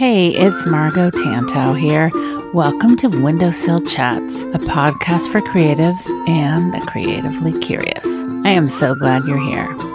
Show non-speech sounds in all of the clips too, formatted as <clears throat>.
Hey, it's Margo Tantau here. Welcome to Windowsill Chats, a podcast for creatives and the creatively curious. I am so glad you're here.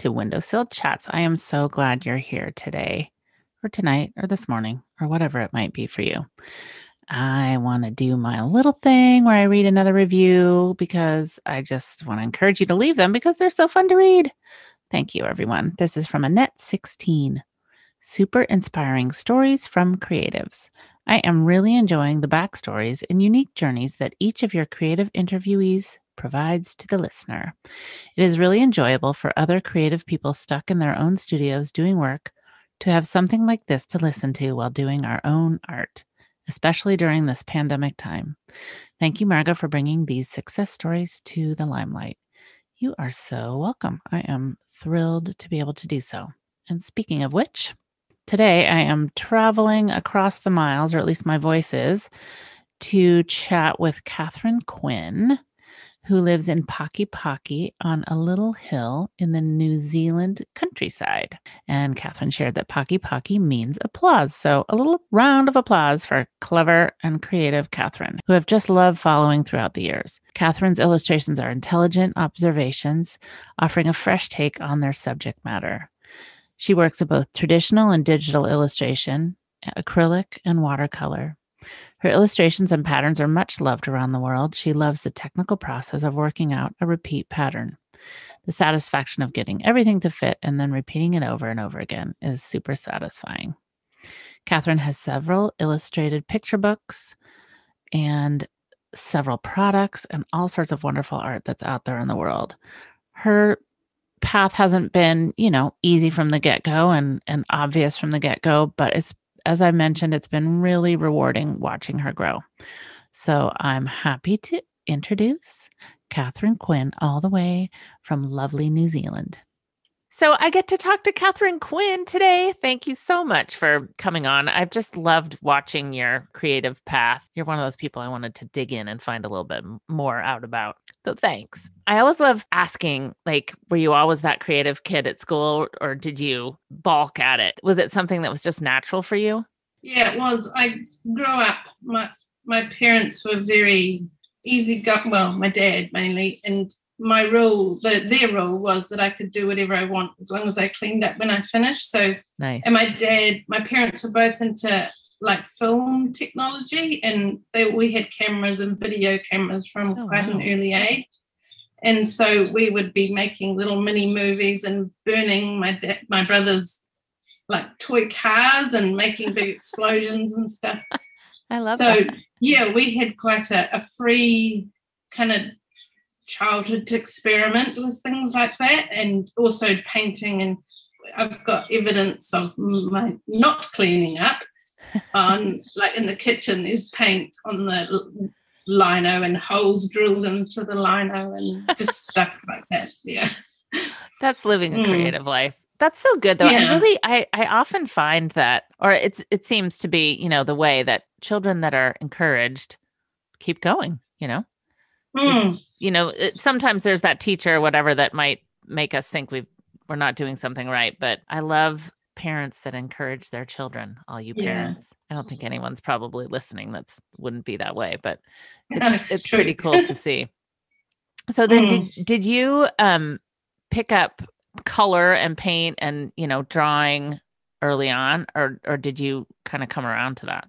into Windowsill Chats. I am so glad you're here today, or tonight, or this morning, or whatever it might be for you. I want to do my little thing where I read another review because I just want to encourage you to leave them because they're so fun to read. Thank you, everyone. This is from Annette16. Super inspiring stories from creatives. I am really enjoying the backstories and unique journeys that each of your creative interviewees provides to the listener. It is really enjoyable for other creative people stuck in their own studios doing work to have something like this to listen to while doing our own art, especially during this pandemic time. Thank you, Margo, for bringing these success stories to the limelight. You are so welcome. I am thrilled to be able to do so. And speaking of which, today I am traveling across the miles, or at least my voice is, to chat with Katherine Quinn who lives in Pakipaki on a little hill in the New Zealand countryside. And Katherine shared that Pakipaki means applause. So a little round of applause for clever and creative Katherine, who I've just loved following throughout the years. Katherine's illustrations are intelligent observations, offering a fresh take on their subject matter. She works in both traditional and digital illustration, acrylic, and watercolor. Her illustrations and patterns are much loved around the world. She loves the technical process of working out a repeat pattern. The satisfaction of getting everything to fit and then repeating it over and over again is super satisfying. Katherine has several illustrated picture books and several products and all sorts of wonderful art that's out there in the world. Her path hasn't been, you know, easy from the get-go and and obvious from the get-go, but it's as I mentioned, it's been really rewarding watching her grow. So I'm happy to introduce Katherine Quinn, all the way from lovely New Zealand. So I get to talk to Katherine Quinn today. Thank you so much for coming on. I've just loved watching your creative path. You're one of those people I wanted to dig in and find a little bit more out about. So thanks. I always love asking, like, were you always that creative kid at school or did you balk at it? Was it something that was just natural for you? Yeah, it was. I grew up. My my parents were very easy go well, my dad mainly, and my rule, the, their rule was that I could do whatever I want as long as I cleaned up when I finished. So Nice. and my dad, my parents were both into like film technology and they we had cameras and video cameras from Oh, quite an early age. And so we would be making little mini movies and burning my da- my brother's like toy cars and making big <laughs> explosions and stuff. I love so that. yeah, we had quite a, a free kind of childhood to experiment with things like that, and also painting. And I've got evidence of my not cleaning up on <laughs> like in the kitchen. There's paint on the lino and holes drilled into the lino and just <laughs> stuff like that. Yeah. That's living a Mm. creative life. That's so good though. Yeah. I really I I often find that or it's it seems to be, you know, the way that children that are encouraged keep going, you know? Mm, you know it, sometimes there's that teacher or whatever that might make us think we we're not doing something right but i love parents that encourage their children all you Yeah. parents. I don't think anyone's probably listening that's wouldn't be that way but it's, <laughs> it's pretty cool to see. So then Mm. did, did you um pick up color and paint and you know drawing early on or or did you kind of come around to that?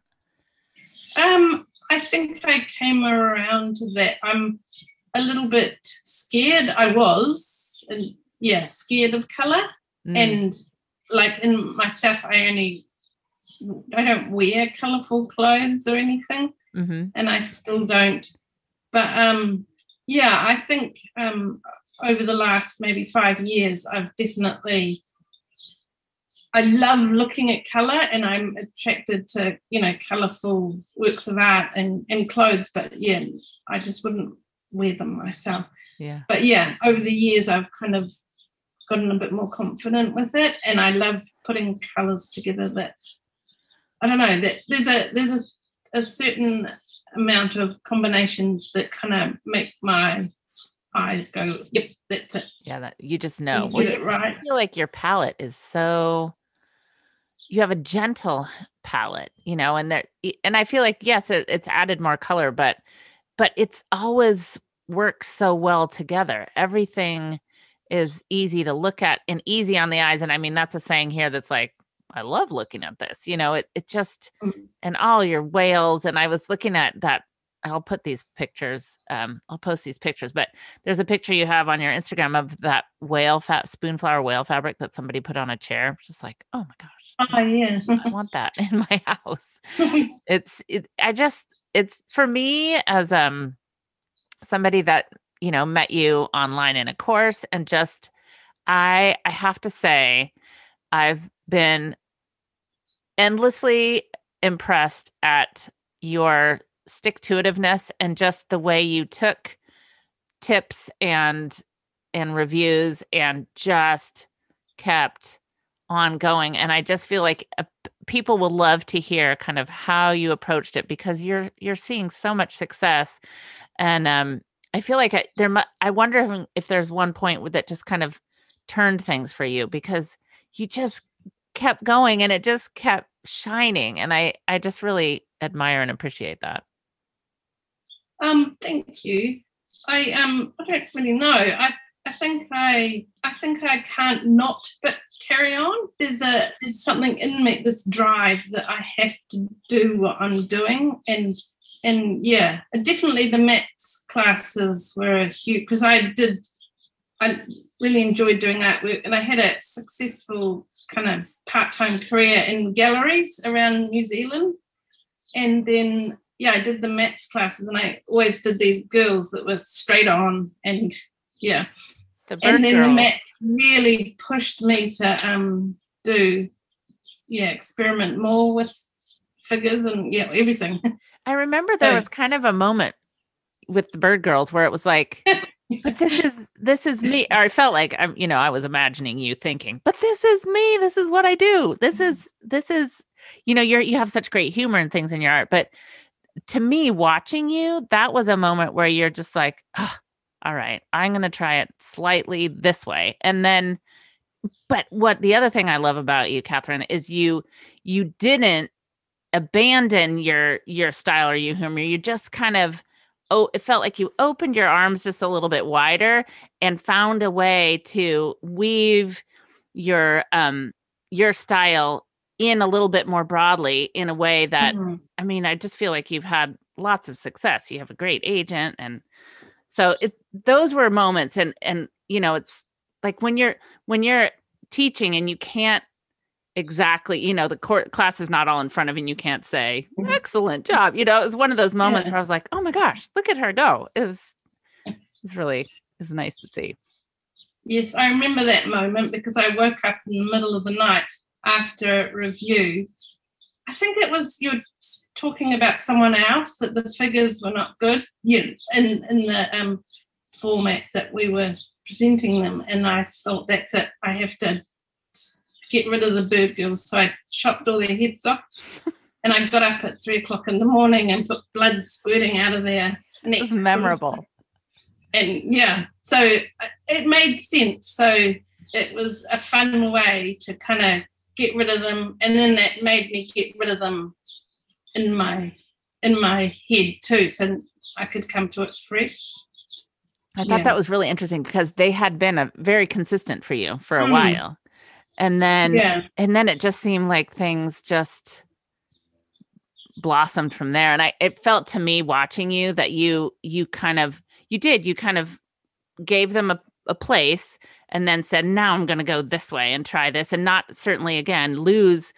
Um, I think I came around to that. I'm a little bit scared. I was, and yeah, scared of color. Mm, And like in myself, I only I don't wear colorful clothes or anything, mhm. and I still don't. But um, yeah, I think um, over the last maybe five years, I've definitely. I love looking at color, and I'm attracted to you know colorful works of art and and clothes. But yeah, I just wouldn't wear them myself. yeah But yeah, over the years, I've kind of gotten a bit more confident with it, and I love putting colors together. That I don't know that there's a there's a, a certain amount of combinations that kind of make my eyes go, "Yep, that's it." yeah that you just know You Well, get it right. I feel like your palette is so you have a gentle palette, you know, and that and I feel like yes, it, it's added more color, but but it's always works so well together. Everything is easy to look at and easy on the eyes. And I mean, that's a saying here that's like, I love looking at this. You know, it it just Mhm. and all your whales. And I was looking at that. I'll put these pictures. Um, I'll post these pictures, but there's a picture you have on your Instagram of that whale fat spoonflower whale fabric that somebody put on a chair. It's Just like, oh my gosh, Oh yeah. I want that in my <laughs> house. <laughs> It's it, I just it's for me as um somebody that you know met you online in a course and just I I have to say I've been endlessly impressed at your stick to itiveness and just the way you took tips and and reviews and just kept on going and i just feel like uh, people will love to hear kind of how you approached it because you're you're seeing so much success and um i feel like I, there i wonder if, if there's one point that just kind of turned things for you because you just kept going and it just kept shining and i i just really admire and appreciate that Um, thank you. I um I don't really know. I I think I I think I can't not but carry on. There's a there's something in me, this drive that I have to do what I'm doing and and yeah, definitely the MATS classes were a huge because I did I really enjoyed doing that work and I had a successful kind of part-time career in galleries around New Zealand. And then yeah, I did the MATS classes and I always did these girls that were straight on and yeah. the and then the MATS really pushed me to um do yeah, experiment more with figures and yeah, everything. <laughs> I remember there So- was kind of a moment with the bird girls where it was like, <laughs> but this is this is me. Or I felt like I'm, you know, I was imagining you thinking, but this is me. This is what I do. This is this is, you know, you're you have such great humor and things in your art. But to me, watching you, that was a moment where you're just like, "Ah, all right, I'm gonna try it slightly this way. And then but what the other thing I love about you, Katherine, is you you didn't abandon your your style or your humor. You just kind of oh, it felt like you opened your arms just a little bit wider and found a way to weave your um your style in a little bit more broadly in a way that Mhm. I mean, I just feel like you've had lots of success. You have a great agent and so it those were moments and and you know, it's like when you're when you're teaching and you can't exactly, you know, the court class is not all in front of you and you can't say, Mhm. excellent job. You know, it was one of those moments Yeah. where I was like, oh my gosh, look at her go. It was it's really it was nice to see. Yes, I remember that moment because I woke up in the middle of the night after review. I think it was you're talking about someone else that the figures were not good. You in in the um, format that we were presenting them, and I thought that's it. I have to get rid of the bird girls, so I chopped all their heads off. <laughs> And I got up at three o'clock in the morning and put blood squirting out of their necks. It was memorable. and yeah, so uh, it made sense. So it was a fun way to kind of get rid of them, and then that made me get rid of them in my in my head too, so I could come to it fresh. I thought Yeah. that was really interesting because they had been a very consistent for you for a Mm. while. And then yeah, and then it just seemed like things just blossomed from there and i it felt to me watching you that you you kind of you did you kind of gave them a, a place and then said now i'm going to go this way and try this and not certainly again lose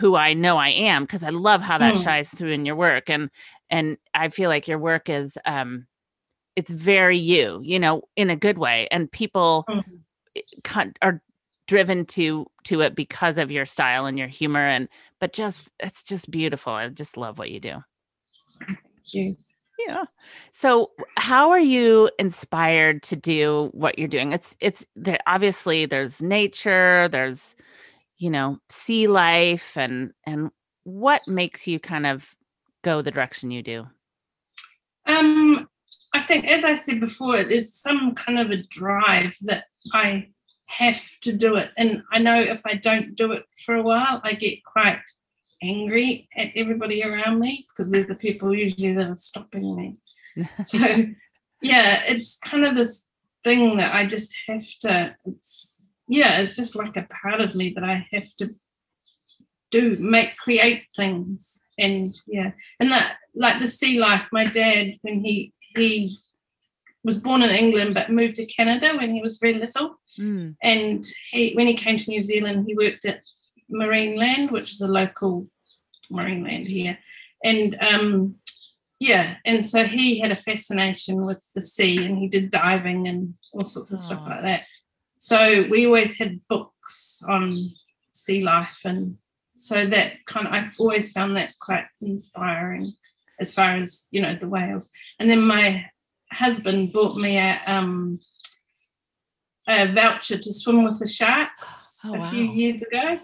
who i know i am because i love how that Mm. shines through in your work and and i feel like your work is um it's very you you know in a good way and people Mm. con- are driven to to it because of your style and your humor and but just it's just beautiful i just love what you do thank you. yeah so how are you inspired to do what you're doing it's it's there obviously there's nature there's you know sea life and and what makes you kind of go the direction you do Um, I think, as I said before, it is some kind of a drive that I have to do it. And I know if I don't do it for a while, I get quite angry at everybody around me because they're the people usually that are stopping me. <laughs> So, yeah, it's kind of this thing that I just have to, it's, yeah, it's just like a part of me that I have to do, make, create things. And yeah, and that, like the sea life, my dad, when he, he was born in England but moved to Canada when he was very little. Mm, and he when he came to New Zealand, he worked at Marineland, which is a local marine land here, and um, yeah, and so he had a fascination with the sea, and he did diving and all sorts of stuff like that. So we always had books on sea life, and so that kind of I've always found that quite inspiring, as far as you know the whales. And then my husband bought me a um, a voucher to swim with the sharks Oh, a few years ago.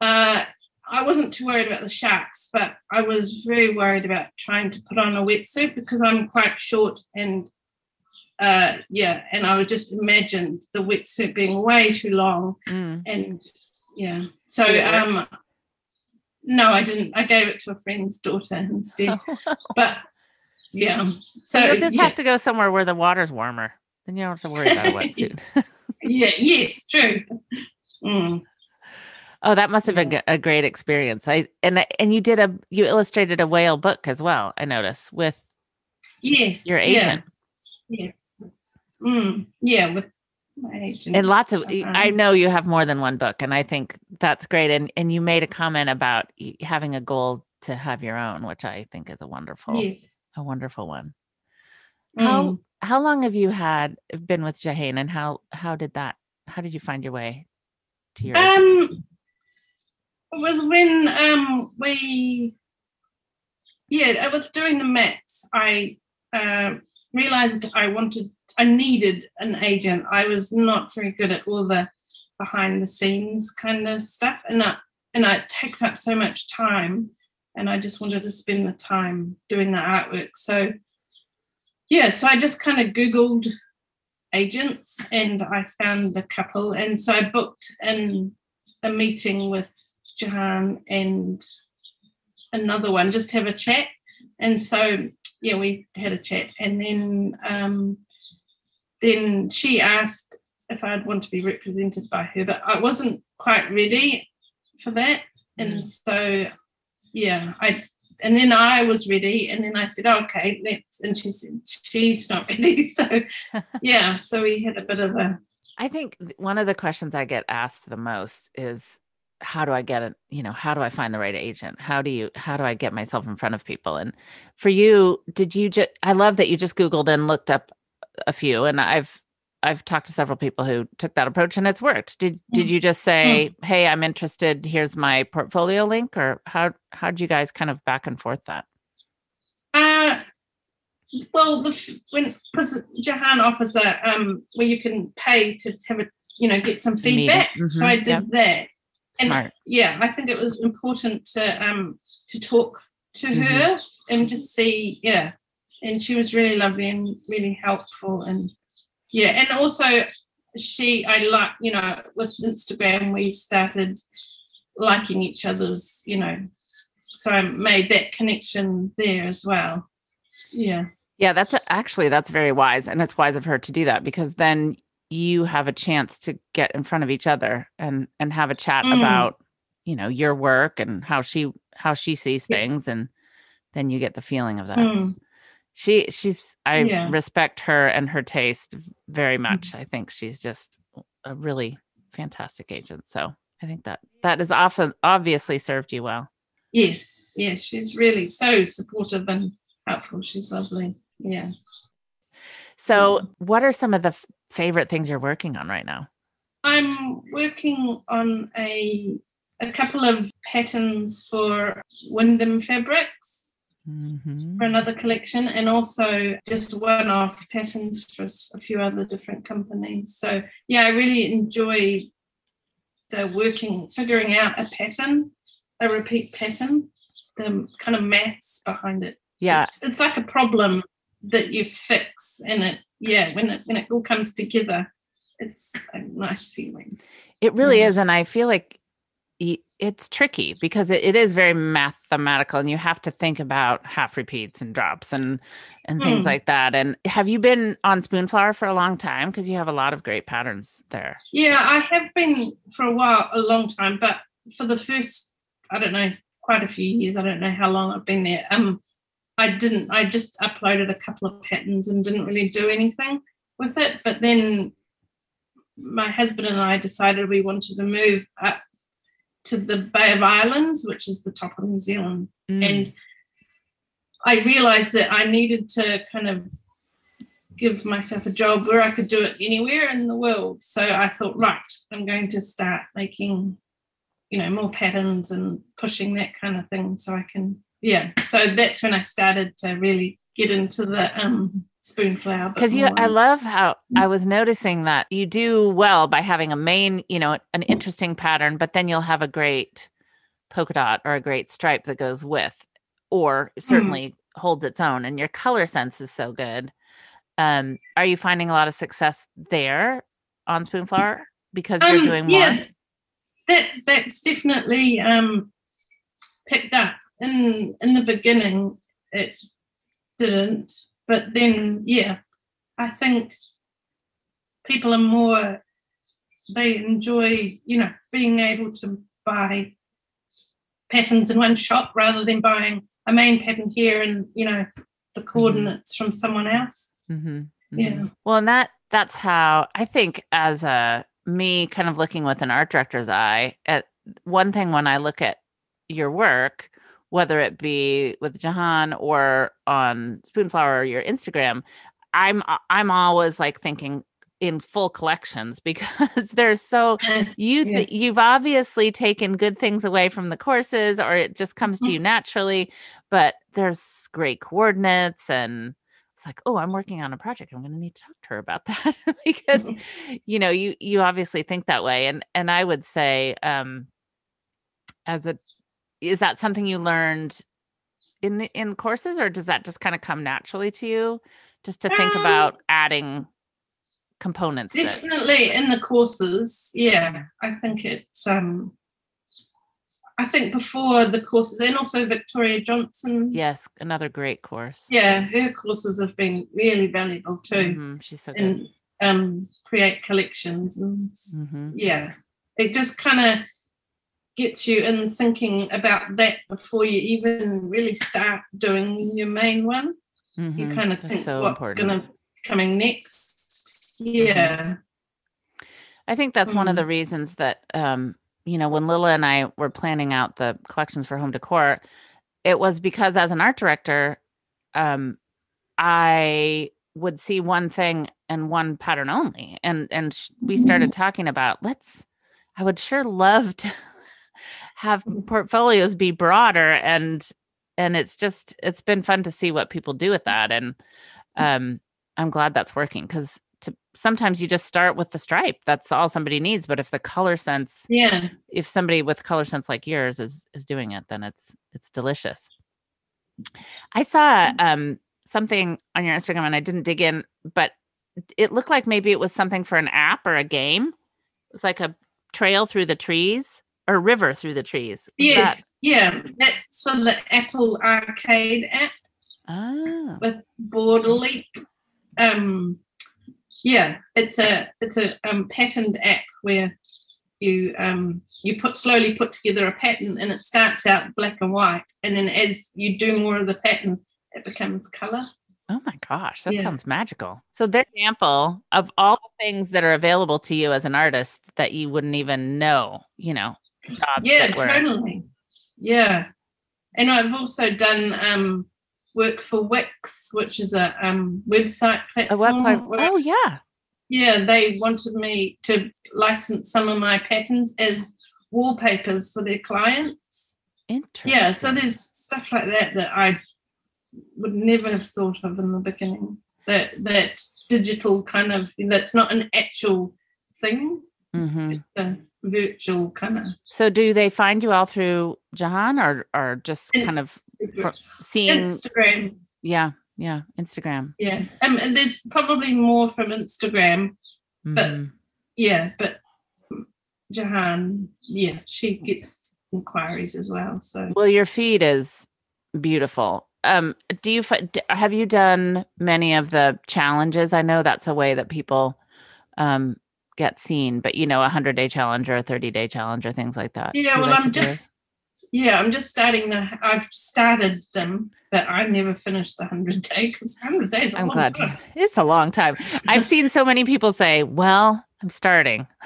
Uh, I wasn't too worried about the sharks, but I was very worried about trying to put on a wetsuit because I'm quite short and uh, yeah, and I would just imagine the wetsuit being way too long mm. and yeah. So Did it work? um, no, I didn't. I gave it to a friend's daughter instead. <laughs> But yeah, so so you'll just have to go somewhere where the water's warmer then you don't have to worry about a <laughs> wetsuit Yeah, yes, true. Mm. Oh, that must have been a great experience. I and and you did a you illustrated a whale book as well. I noticed with Yes, your yeah, agent Yes. Mm, yeah, with. And lots of. I know you have more than one book, and I think that's great. And and you made a comment about having a goal to have your own, which I think is a wonderful Yes. a wonderful one. How Mm. how long have you had been with Jehane, and how how did that? How did you find your way to your? Um, it was when um we, yeah, it was during the MATS. I uh, realized I wanted, I needed an agent. I was not very good at all the behind the scenes kind of stuff, and that and it takes up so much time. And I just wanted to spend the time doing the artwork. So, yeah, so I just kind of Googled agents and I found a couple. And so I booked in a meeting with Jehane and another one, just have a chat. And so, yeah, we had a chat. And then, um, then she asked if I'd want to be represented by her, but I wasn't quite ready for that. And mm. so, yeah, I and then I was ready, and then I said, "Okay, let's." And she said, "She's not <laughs> ready." So, <laughs> yeah, so we had a bit of a I think one of the questions I get asked the most is how do I get it, you know, how do I find the right agent? How do you how do I get myself in front of people? And for you, did you just I love that you just googled and looked up a few and I've I've talked to several people who took that approach and it's worked. Did did Mm. you just say, "Hey, I'm interested, here's my portfolio link," or how how did you guys kind of back and forth that? Uh, well, the when because Jehane offers a um where you can pay to have a you know get some feedback, so Mhm, I did yep. that. And Smart. yeah, I think it was important to um to talk to Mhm. her and just see yeah, and she was really lovely and really helpful and yeah and also she i like you know with instagram we started liking each other's you know so i made that connection there as well yeah Yeah, that's a, actually that's very wise, and it's wise of her to do that because then you have a chance to get in front of each other and and have a chat Mm. about you know your work and how she how she sees Yeah. things, and then you get the feeling of that. Mm. She she's I Yeah. respect her and her taste very mm. much. I think she's just a really fantastic agent. So I think that that has often obviously served you well. yes yes she's really so supportive and helpful she's lovely yeah So mm. what are some of the f- favorite things you're working on right now? I'm working on a a couple of patterns for Windham Fabrics Mhm. for another collection, and also just one-off patterns for a few other different companies. So yeah, I really enjoy the working, figuring out a pattern, a repeat pattern, the kind of maths behind it. Yeah, it's, it's like a problem that you fix, and it yeah, when it when it all comes together, it's a nice feeling. It really Yeah. is. And I feel like it's tricky because it, it is very mathematical and you have to think about half repeats and drops and and things Mm. like that. And have you been on Spoonflower for a long time? Because you have a lot of great patterns there. Yeah, I have been for a while, a long time, but for the first, I don't know, quite a few years, I don't know how long I've been there. Um, I didn't. I just uploaded a couple of patterns and didn't really do anything with it. But then my husband and I decided we wanted to move up to the Bay of Islands, which is the top of New Zealand, Mm. and I realized that I needed to kind of give myself a job where I could do it anywhere in the world. So I thought, right, I'm going to start making, you know, more patterns and pushing that kind of thing so I can, yeah. So that's when I started to really get into the um spoonflower. bit because you i love how Mm. i was noticing that you do well by having a main you know an interesting pattern but then you'll have a great polka dot or a great stripe that goes with or Mm. certainly holds its own and your color sense is so good um are you finding a lot of success there on spoonflower because you're Um, doing more yeah, that that's definitely um picked up in in the beginning it didn't but then yeah i think people are more they enjoy you know being able to buy patterns in one shop rather than buying a main pattern here and you know the coordinates from someone else Mhm, Yeah. mhm. Well, and that that's how I think as a me kind of looking with an art director's eye at one thing when I look at your work, whether it be with Jehane or on Spoonflower or your Instagram, I'm I'm always like thinking in full collections <laughs> because there's so <laughs> you Yeah. you've obviously taken good things away from the courses or it just comes to Mhm. you naturally but there's great coordinates and it's like oh i'm working on a project i'm going to need to talk to her about <laughs> that because you know you you obviously think that way and and i would say um as a is that something you learned in the in courses or does that just kind of come naturally to you? Just to think Um, about adding components definitely in the courses yeah i think it's um i think before the courses and also victoria johnson yes another great course. Yeah her courses have been really valuable too Mhm, she's so good. and um create collections and Mhm. yeah it just kind of gets you in thinking about that before you even really start doing your main one you Mhm. kind of That's think so what's going to coming next yeah I think that's one of Mm. the reasons that um, you know, when Lilla and I were planning out the collections for home decor, it was because as an art director, um, I would see one thing and one pattern only. And and sh- we started talking about let's I would sure love to have portfolios be broader and and it's just it's been fun to see what people do with that. And um I'm glad that's working cuz to sometimes you just start with the stripe. That's all somebody needs. But if the color sense yeah. if somebody with color sense like yours is is doing it then it's it's delicious. I saw um something on your Instagram and I didn't dig in, but it looked like maybe it was something for an app or a game. It was like a trail through the trees or river through the trees. Was that- Yes, yeah, that's from the Apple Arcade app Ah, with Board Leap. Um, yeah, it's a it's a um, patterned app where you um you put slowly put together a pattern and it starts out black and white, and then as you do more of the pattern, it becomes color. oh my gosh, that Yeah. sounds magical. So, there's an example of all the things that are available to you as an artist that you wouldn't even know, you know, jobs yeah totally. Yeah. And i've also done um work for wix which is a um website A website. Oh, yeah. yeah they wanted me to license some of my patterns as wallpapers for their clients. Interesting. yeah so there's stuff like that that i would never have thought of in the beginning. That that digital kind of that's not an actual thing. Hmm a virtual kind of So, do they find you all through Jehane or, or just kind of seeing? instagram Yeah. Yeah. Instagram. Yeah, um, and there's probably more from Instagram. But- Mhm. Yeah, but Jehane, yeah, she gets inquiries as well. So Well, your feed is beautiful. Um, do you have you done many of the challenges? I know that's a way that people um get seen, but you know, a hundred day challenge or a thirty day challenge or things like that. Yeah, you well, like I'm do? just yeah, I'm just starting the. I've started them, but I never finished the hundred <laughs> day because hundred days. I'm glad time. <laughs> it's a long time. I've seen so many people say, "Well, I'm starting." <laughs>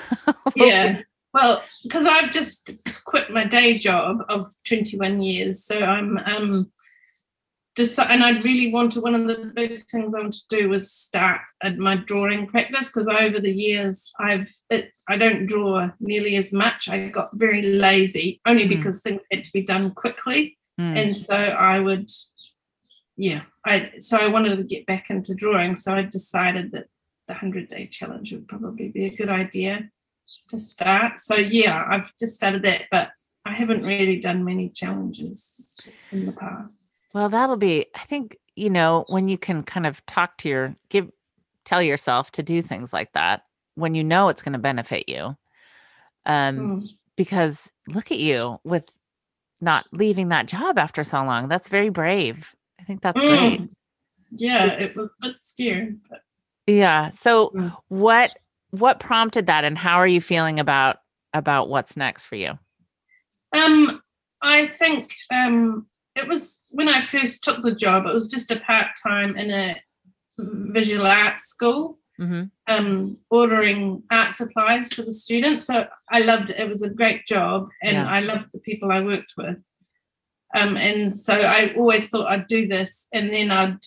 Yeah. Well, because I've just quit my day job of 21 years, so I'm um and I really wanted one of the big things I want to do was start at my drawing practice because over the years I've it, I don't draw nearly as much. I got very lazy only Mm. because things had to be done quickly, Mm, and so I would, yeah, I so I wanted to get back into drawing, so I decided that the hundred day challenge would probably be a good idea to start. So yeah, I've just started that, but I haven't really done many challenges in the past. Well, that'll be. I think you know when you can kind of talk to your give, tell yourself to do things like that when you know it's going to benefit you. Um, Mm. because look at you with not leaving that job after so long. That's very brave. I think that's great. Mm. Yeah, it was a bit scary, but Yeah. So Mm. what what prompted that and how are you feeling about about what's next for you? Um, I think um, it was when I first took the job. It was just a part time in a visual arts school, hmm um, ordering art supplies for the students. So I loved it. It was a great job, and Yeah. I loved the people I worked with. Um, and so I always thought I'd do this, and then I'd,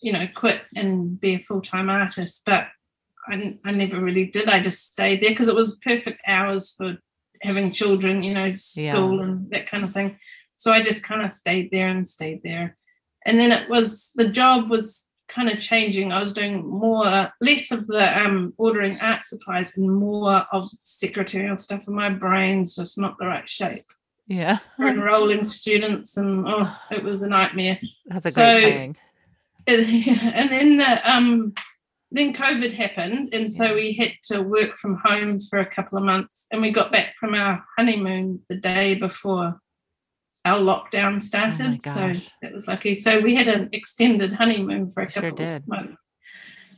you know, quit and be a full time artist. But I, n- I never really did. I just stayed there because it was perfect hours for having children, you know, school and that kind of thing. So I just kind of stayed there and stayed there. And then it was the job was kind of changing. I was doing more, less of the um, ordering art supplies and more of secretarial stuff. And my brain's just not the right shape Yeah. enrolling students, and oh, it was a nightmare. That's a So- great saying. <laughs> and then the um then COVID happened, and so Yeah. we had to work from home for a couple of months. And we got back from our honeymoon the day before our lockdown started. so Oh gosh. that was lucky. So we had an extended honeymoon for a Sure couple did. of months.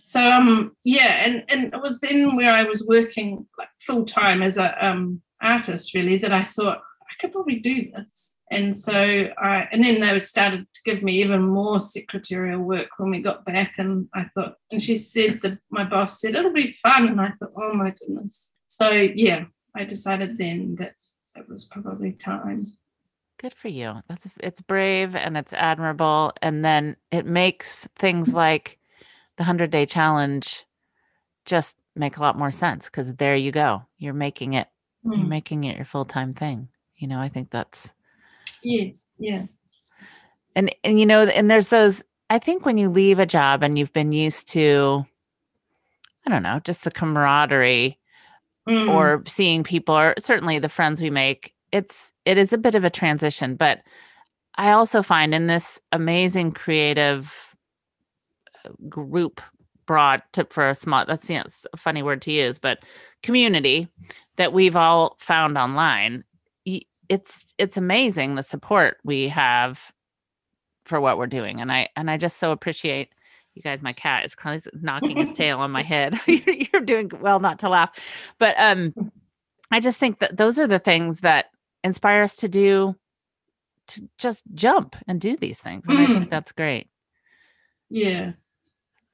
So um yeah, and and it was then where I was working like full time as a um artist really that I thought I could probably do this. And so I and then they started to give me even more secretarial work when we got back and I thought and she said that my boss said it'll be fun and I thought oh my goodness. So yeah, I decided then that it was probably time. Good for you. That's it's brave and it's admirable. And then it makes things like the 100 day challenge just make a lot more sense because there you go. You're making it, you're Mm, making it your full time thing. You know, I think that's, Yes, yeah. and, and you know, and there's those, I think when you leave a job and you've been used to, I don't know, just the camaraderie Mm, or seeing people or certainly the friends we make it's it is a bit of a transition but i also find in this amazing creative group broad to for a small that's you know, a funny word to use but community that we've all found online it's it's amazing the support we have for what we're doing and i and i just so appreciate you guys my cat is of knocking his tail on my <laughs> head. <laughs> You're, you're doing well not to laugh but um i just think that those are the things that inspire us to do to just jump and do these things and i think Mm. that's great Yeah.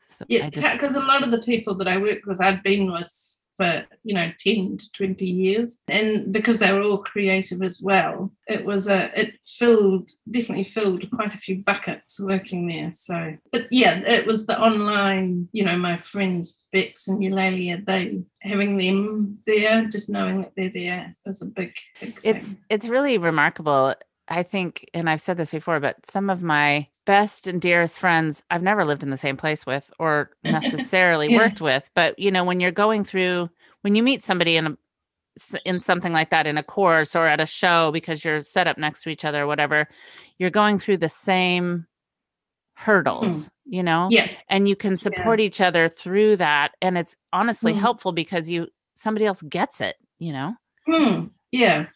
so Yeah, because a lot of the people that I work with, I'd been with for you know ten to twenty years, and because they were all creative as well, it was a it filled definitely filled quite a few buckets working there. So, but yeah, it was the online, you know, my friends Bex and Eulalia, they having them there, just knowing that they're there is a big, big it's it's really remarkable i think and i've said this before but some of my best and dearest friends i've never lived in the same place with or <clears throat> necessarily Yeah. worked with but you know when you're going through when you meet somebody in a in something like that in a course or at a show because you're set up next to each other or whatever you're going through the same hurdles you know Yeah, and you can support each other through that and it's honestly Mm. helpful because you somebody else gets it you know? Hmm, yeah,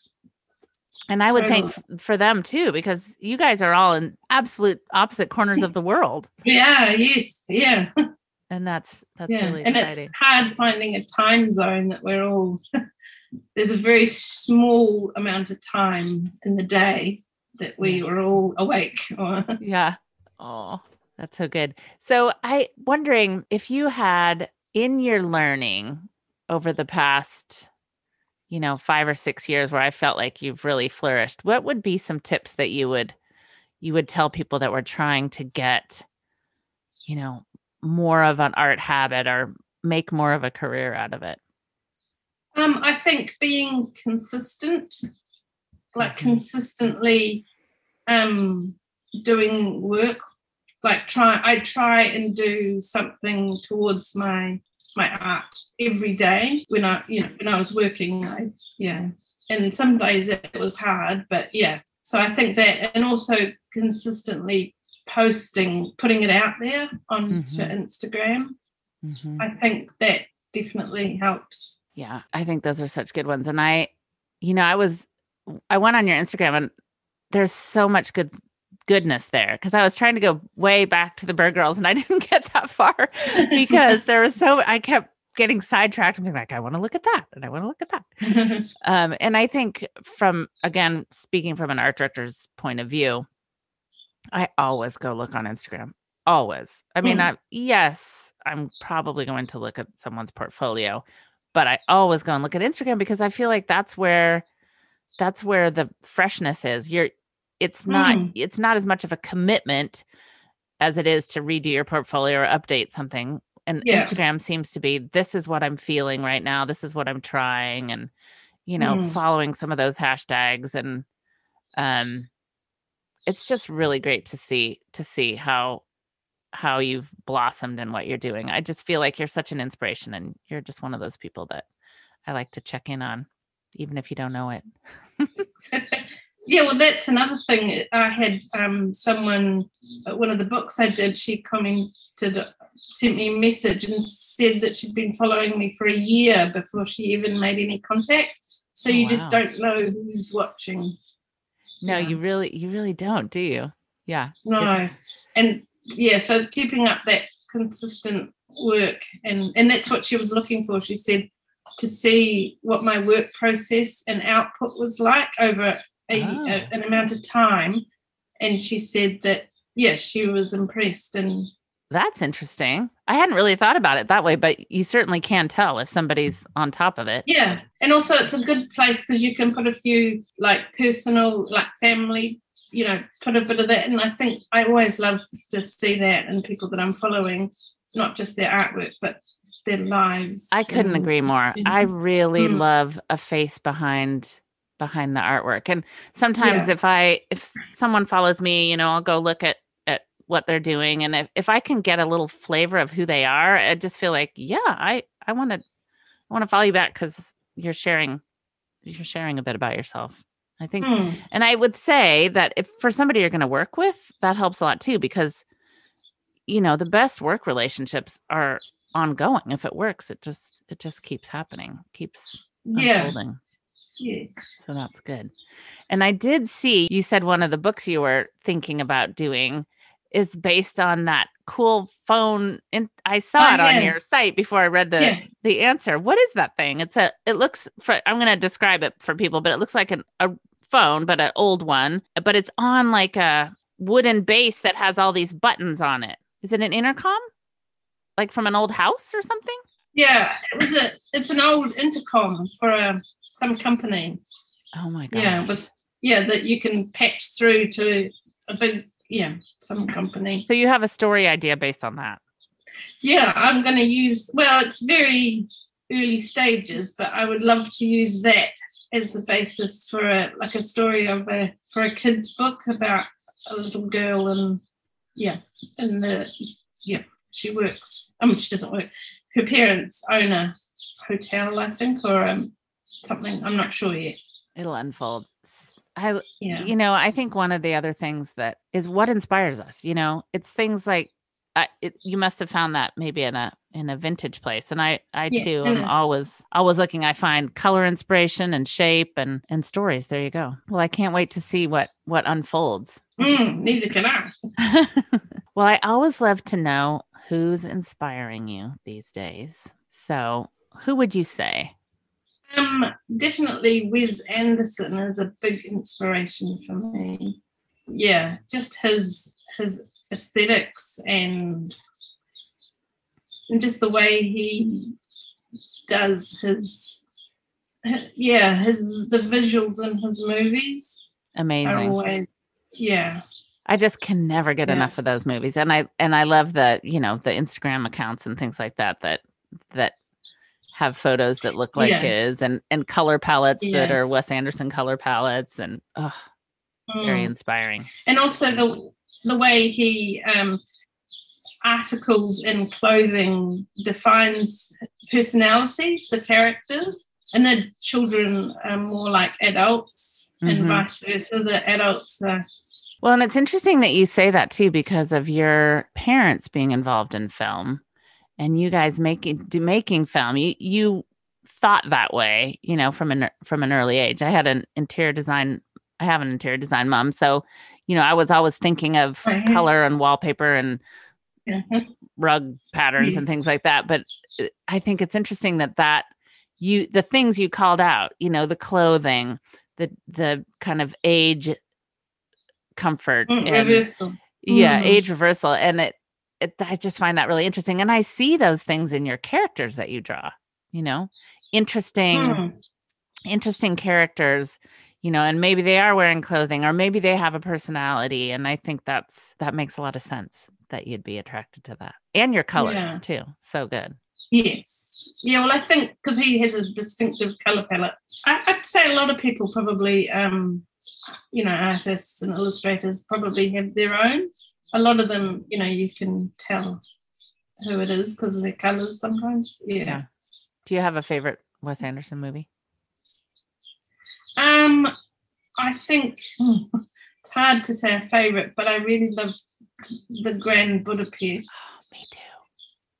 and I would think Totally. for them too, because you guys are all in absolute opposite corners <laughs> of the world, yeah, yes, yeah. and that's that's yeah, really and exciting. it's hard finding a time zone that we're all. <laughs> there's a very small amount of time in the day that we are all awake. Or <laughs> Yeah. Oh, that's so good. So I wondering if you had in your learning over the past, you know, five or six years where I felt like you've really flourished, what would be some tips that you would you would tell people that were trying to get, you know, more of an art habit or make more of a career out of it? um, I think being consistent, like Mhm. consistently, um, doing work. Like try, I try and do something towards my my art every day when I, you know, when I was working. I, yeah, and some days it was hard, but yeah. So I think that, and also consistently posting, putting it out there onto Mhm. Instagram. Mhm. I think that definitely helps. Yeah, I think those are such good ones. And I, you know, I was, I went on your Instagram and there's so much good goodness there because I was trying to go way back to the Bird Girls and I <laughs> didn't get that far because there was so, I kept getting sidetracked and being like, I want to look at that and I want to look at that. <laughs> Um, and I think from, again, speaking from an art director's point of view, I always go look on Instagram. Always. I mean, Mm. I, yes, I'm probably going to look at someone's portfolio, but I always go and look at Instagram because I feel like that's where that's where the freshness is. You're it's not Mm. it's not as much of a commitment as it is to redo your portfolio or update something. And Yeah. Instagram seems to be this is what I'm feeling right now. This is what I'm trying and you know, Mm. following some of those hashtags and um it's just really great to see to see how how you've blossomed in what you're doing. I just feel like you're such an inspiration and you're just one of those people that I like to check in on even if you don't know it. <laughs> yeah, well, that's another thing. I had um, someone, uh, one of the books I did, she commented, sent me a message and said that she'd been following me for a year before she even made any contact. So Oh, you just don't know who's watching. No, Yeah. you really you really don't, do you? Yeah. No. it's- And yeah, so keeping up that consistent work, and and that's what she was looking for. She said to see what my work process and output was like over a, Oh. a- an amount of time, and she said that yes, she was impressed, and That's interesting. I hadn't really thought about it that way, but you certainly can tell if somebody's on top of it. yeah, and also it's a good place because you can put a few like personal, like family. You know, put a bit of that, and I think I always love to see that in people that I'm following, not just their artwork, but their lives. I couldn't and- agree more. I Mhm. really Mm. love a face behind behind the artwork. And sometimes Yeah. if I if someone follows me, you know, I'll go look at at what they're doing and if, if I can get a little flavor of who they are, I just feel like, yeah, I I want to I want to follow you back cuz you're sharing you're sharing a bit about yourself. I think Hmm. and I would say that if for somebody you're going to work with, that helps a lot too because you know, the best work relationships are ongoing. If it works, it just it just keeps happening, keeps Yeah. unfolding. Yes. So that's good. And I did see you said one of the books you were thinking about doing is based on that cool phone and I saw Oh, it on yeah. your site before I read the Yeah. the answer. What is that thing? It's a it looks for I'm going to describe it for people, but it looks like an, a phone but an old one, but it's on like a wooden base that has all these buttons on it. Is it an intercom? Like from an old house or something? Yeah. It was a. It's an old intercom for um, some company. Oh my god. Yeah. With yeah that you can patch through to a big yeah some company. So you have a story idea based on that. Yeah, I'm going to use. Well, it's very early stages, but I would love to use that as the basis for a like a story of a for a kids book about a little girl and yeah, and the yeah she works. I mean, she doesn't work. Her parents own a hotel, I think, or um something. I'm not sure yet. It'll unfold. I, Yeah. you know i think one of the other things that is what inspires us you know it's things like I, it, you must have found that maybe in a in a vintage place and i i Yeah, too am always always looking i find color inspiration and shape and and stories there you go well i can't wait to see what what unfolds Mm, neither can I. <laughs> well i always love to know who's inspiring you these days so who would you say Um, definitely Wes Anderson is a big inspiration for me. Yeah, just his his aesthetics and and just the way he does his, hi- yeah his the visuals in his movies amazing always yeah I just can never get Yeah. enough of those movies. And I and I love the, you know, the Instagram accounts and things like that that that have photos that look like Yeah. his and and color palettes that are Wes Anderson color palettes and oh, very Mm. inspiring. and also the the way he um articles in clothing defines personalities the characters and the children are more like adults Mhm. and vice versa the adults are Well, and it's interesting that you say that too because of your parents being involved in film and you guys making do making film. You you thought that way, you know, from an from an early age. I had an interior design I have an interior design mom, so you know, I was always thinking of color and wallpaper and Mhm. rug patterns and things like that, but uh, I think it's interesting that that you the things you called out, you know, the clothing, the the kind of age comfort Mm, and reversal yeah Mhm. age reversal and it, it i just find that really interesting and i see those things in your characters that you draw you know interesting Mm. interesting characters you know and maybe they are wearing clothing or maybe they have a personality and i think that's that makes a lot of sense that you'd be attracted to that and your colors Yeah. too so good yes yeah well i think because he has a distinctive color palette I, i'd say a lot of people probably um you know artists and illustrators probably have their own a lot of them you know you can tell who it is because of their colors sometimes. Yeah, Yeah. do you have a favorite wes anderson movie? Um i think it's hard to say a favorite but i really love the grand budapest <gasps> me too.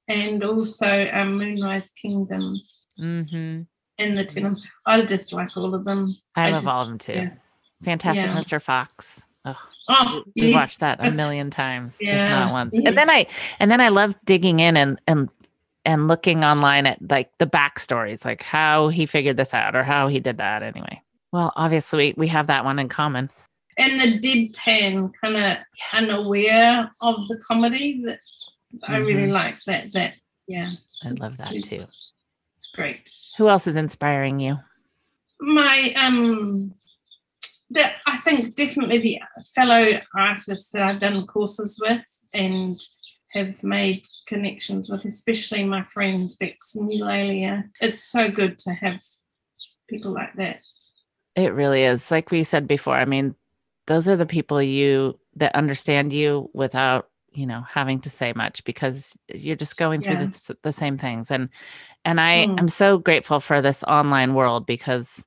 and also um, moonrise kingdom. Mm-hmm. And the Tenenbaums. i just like all of them. I, I love all of them too. yeah. fantastic Yeah. mr fox oh oh we watched that a million <laughs> times if not once. And then i and then i love digging in and and and looking online at like the backstories like how he figured this out or how he did that anyway. Well obviously we, have that one in common. And the deadpan kind of unaware of the comedy that I really Mhm. like that that yeah. I love that too. it's great. Who else is inspiring you? My um that I think definitely the fellow artists that I've done courses with and have made connections with, especially my friends Bex and Eulalia. It's so good to have people like that. it really is like we said before i mean those are the people you that understand you without you know having to say much because you're just going through Yeah. the, the same things and and i Mm. i'm so grateful for this online world because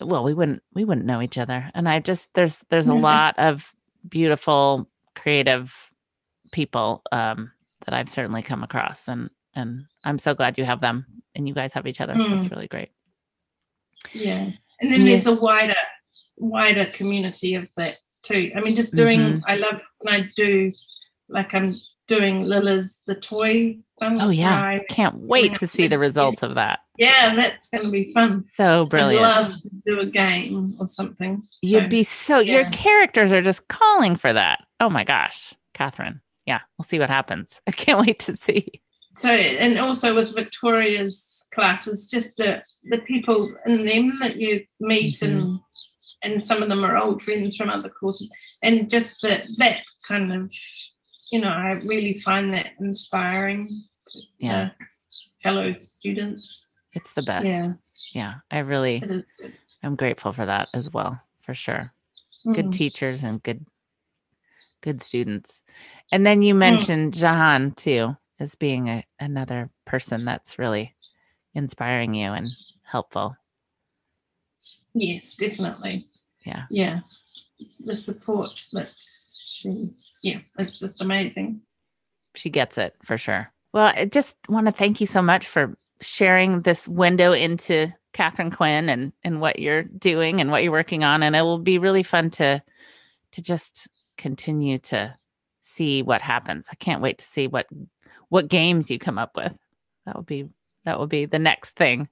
well we wouldn't we wouldn't know each other and i just there's there's a Mhm. lot of beautiful creative people um, that I've certainly come across, and and I'm so glad you have them and you guys have each other. Mm. really great. yeah and then Yeah. there's a wider wider community of that too i mean just doing Mhm. i love when i do like i'm doing Lilla's the toy Oh yeah, I- can't wait to see the results of that. yeah that's going to be fun So brilliant. i'd love to do a game or something You'd So, be so your characters are just calling for that. Oh my gosh, Katherine. Yeah, we'll see what happens. <laughs> I can't wait to see. so and also with victoria's classes just the the people in them that you meet Mm-hmm. and and some of them are old friends from other courses and just that that kind of you know i really find that inspiring Yeah, uh, fellow students it's the best. yeah yeah, I really. I'm grateful for that as well, for sure. Good Mm. teachers and good good students. And then Mm. you mentioned Jehane too as being a, another person that's really inspiring you and helpful. yes definitely Yeah. yeah the support that she yeah it's just amazing she gets it for sure. Well, I just want to thank you so much for sharing this window into Katherine Quinn and and what you're doing and what you're working on. And it will be really fun to to just continue to see what happens. I can't wait to see what what games you come up with. That will be that will be the next thing.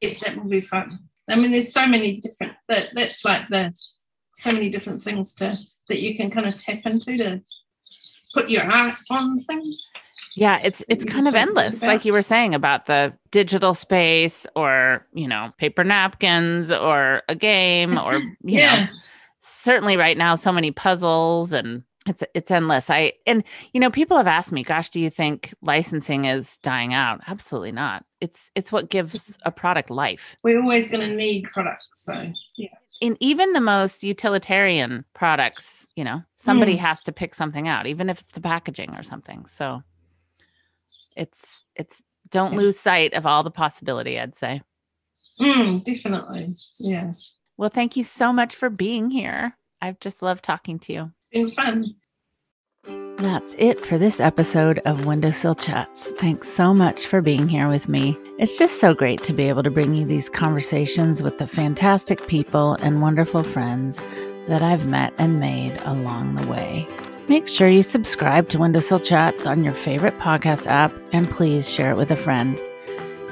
yes that will be fun i mean there's so many different that that's like the so many different things to that you can kind of tap into to put your art on things. Yeah, it's it's kind of endless, like you were saying about the digital space or you know paper napkins or a game or you know. Yeah. Certainly right now so many puzzles and it's it's endless. I and you know people have asked me gosh do you think licensing is dying out? Absolutely not. It's it's what gives a product life. We're always going to need products so yeah. In even the most utilitarian products you know somebody has to pick something out even if it's the packaging or something. So it's it's don't Yeah. lose sight of all the possibility i'd say. Mm, definitely yeah. Well thank you so much for being here. I've just loved talking to you been fun That's it for this episode of Windowsill Chats. Thanks so much for being here with me. It's just so great to be able to bring you these conversations with the fantastic people and wonderful friends that I've met and made along the way. Make sure you subscribe to Windowsill Chats on your favorite podcast app and please share it with a friend.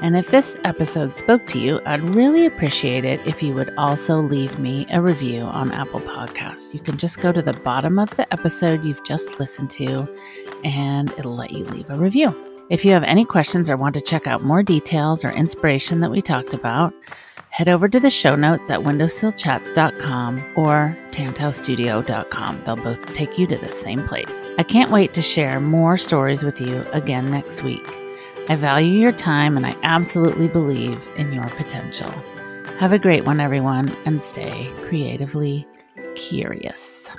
And if this episode spoke to you, I'd really appreciate it if you would also leave me a review on Apple Podcasts. You can just go to the bottom of the episode you've just listened to, and it'll let you leave a review. If you have any questions or want to check out more details or inspiration that we talked about, head over to the show notes at windowsillchats.com or tantaustudio.com. They'll both take you to the same place. I can't wait to share more stories with you again next week. I value your time and I absolutely believe in your potential. Have a great one, everyone, and stay creatively curious.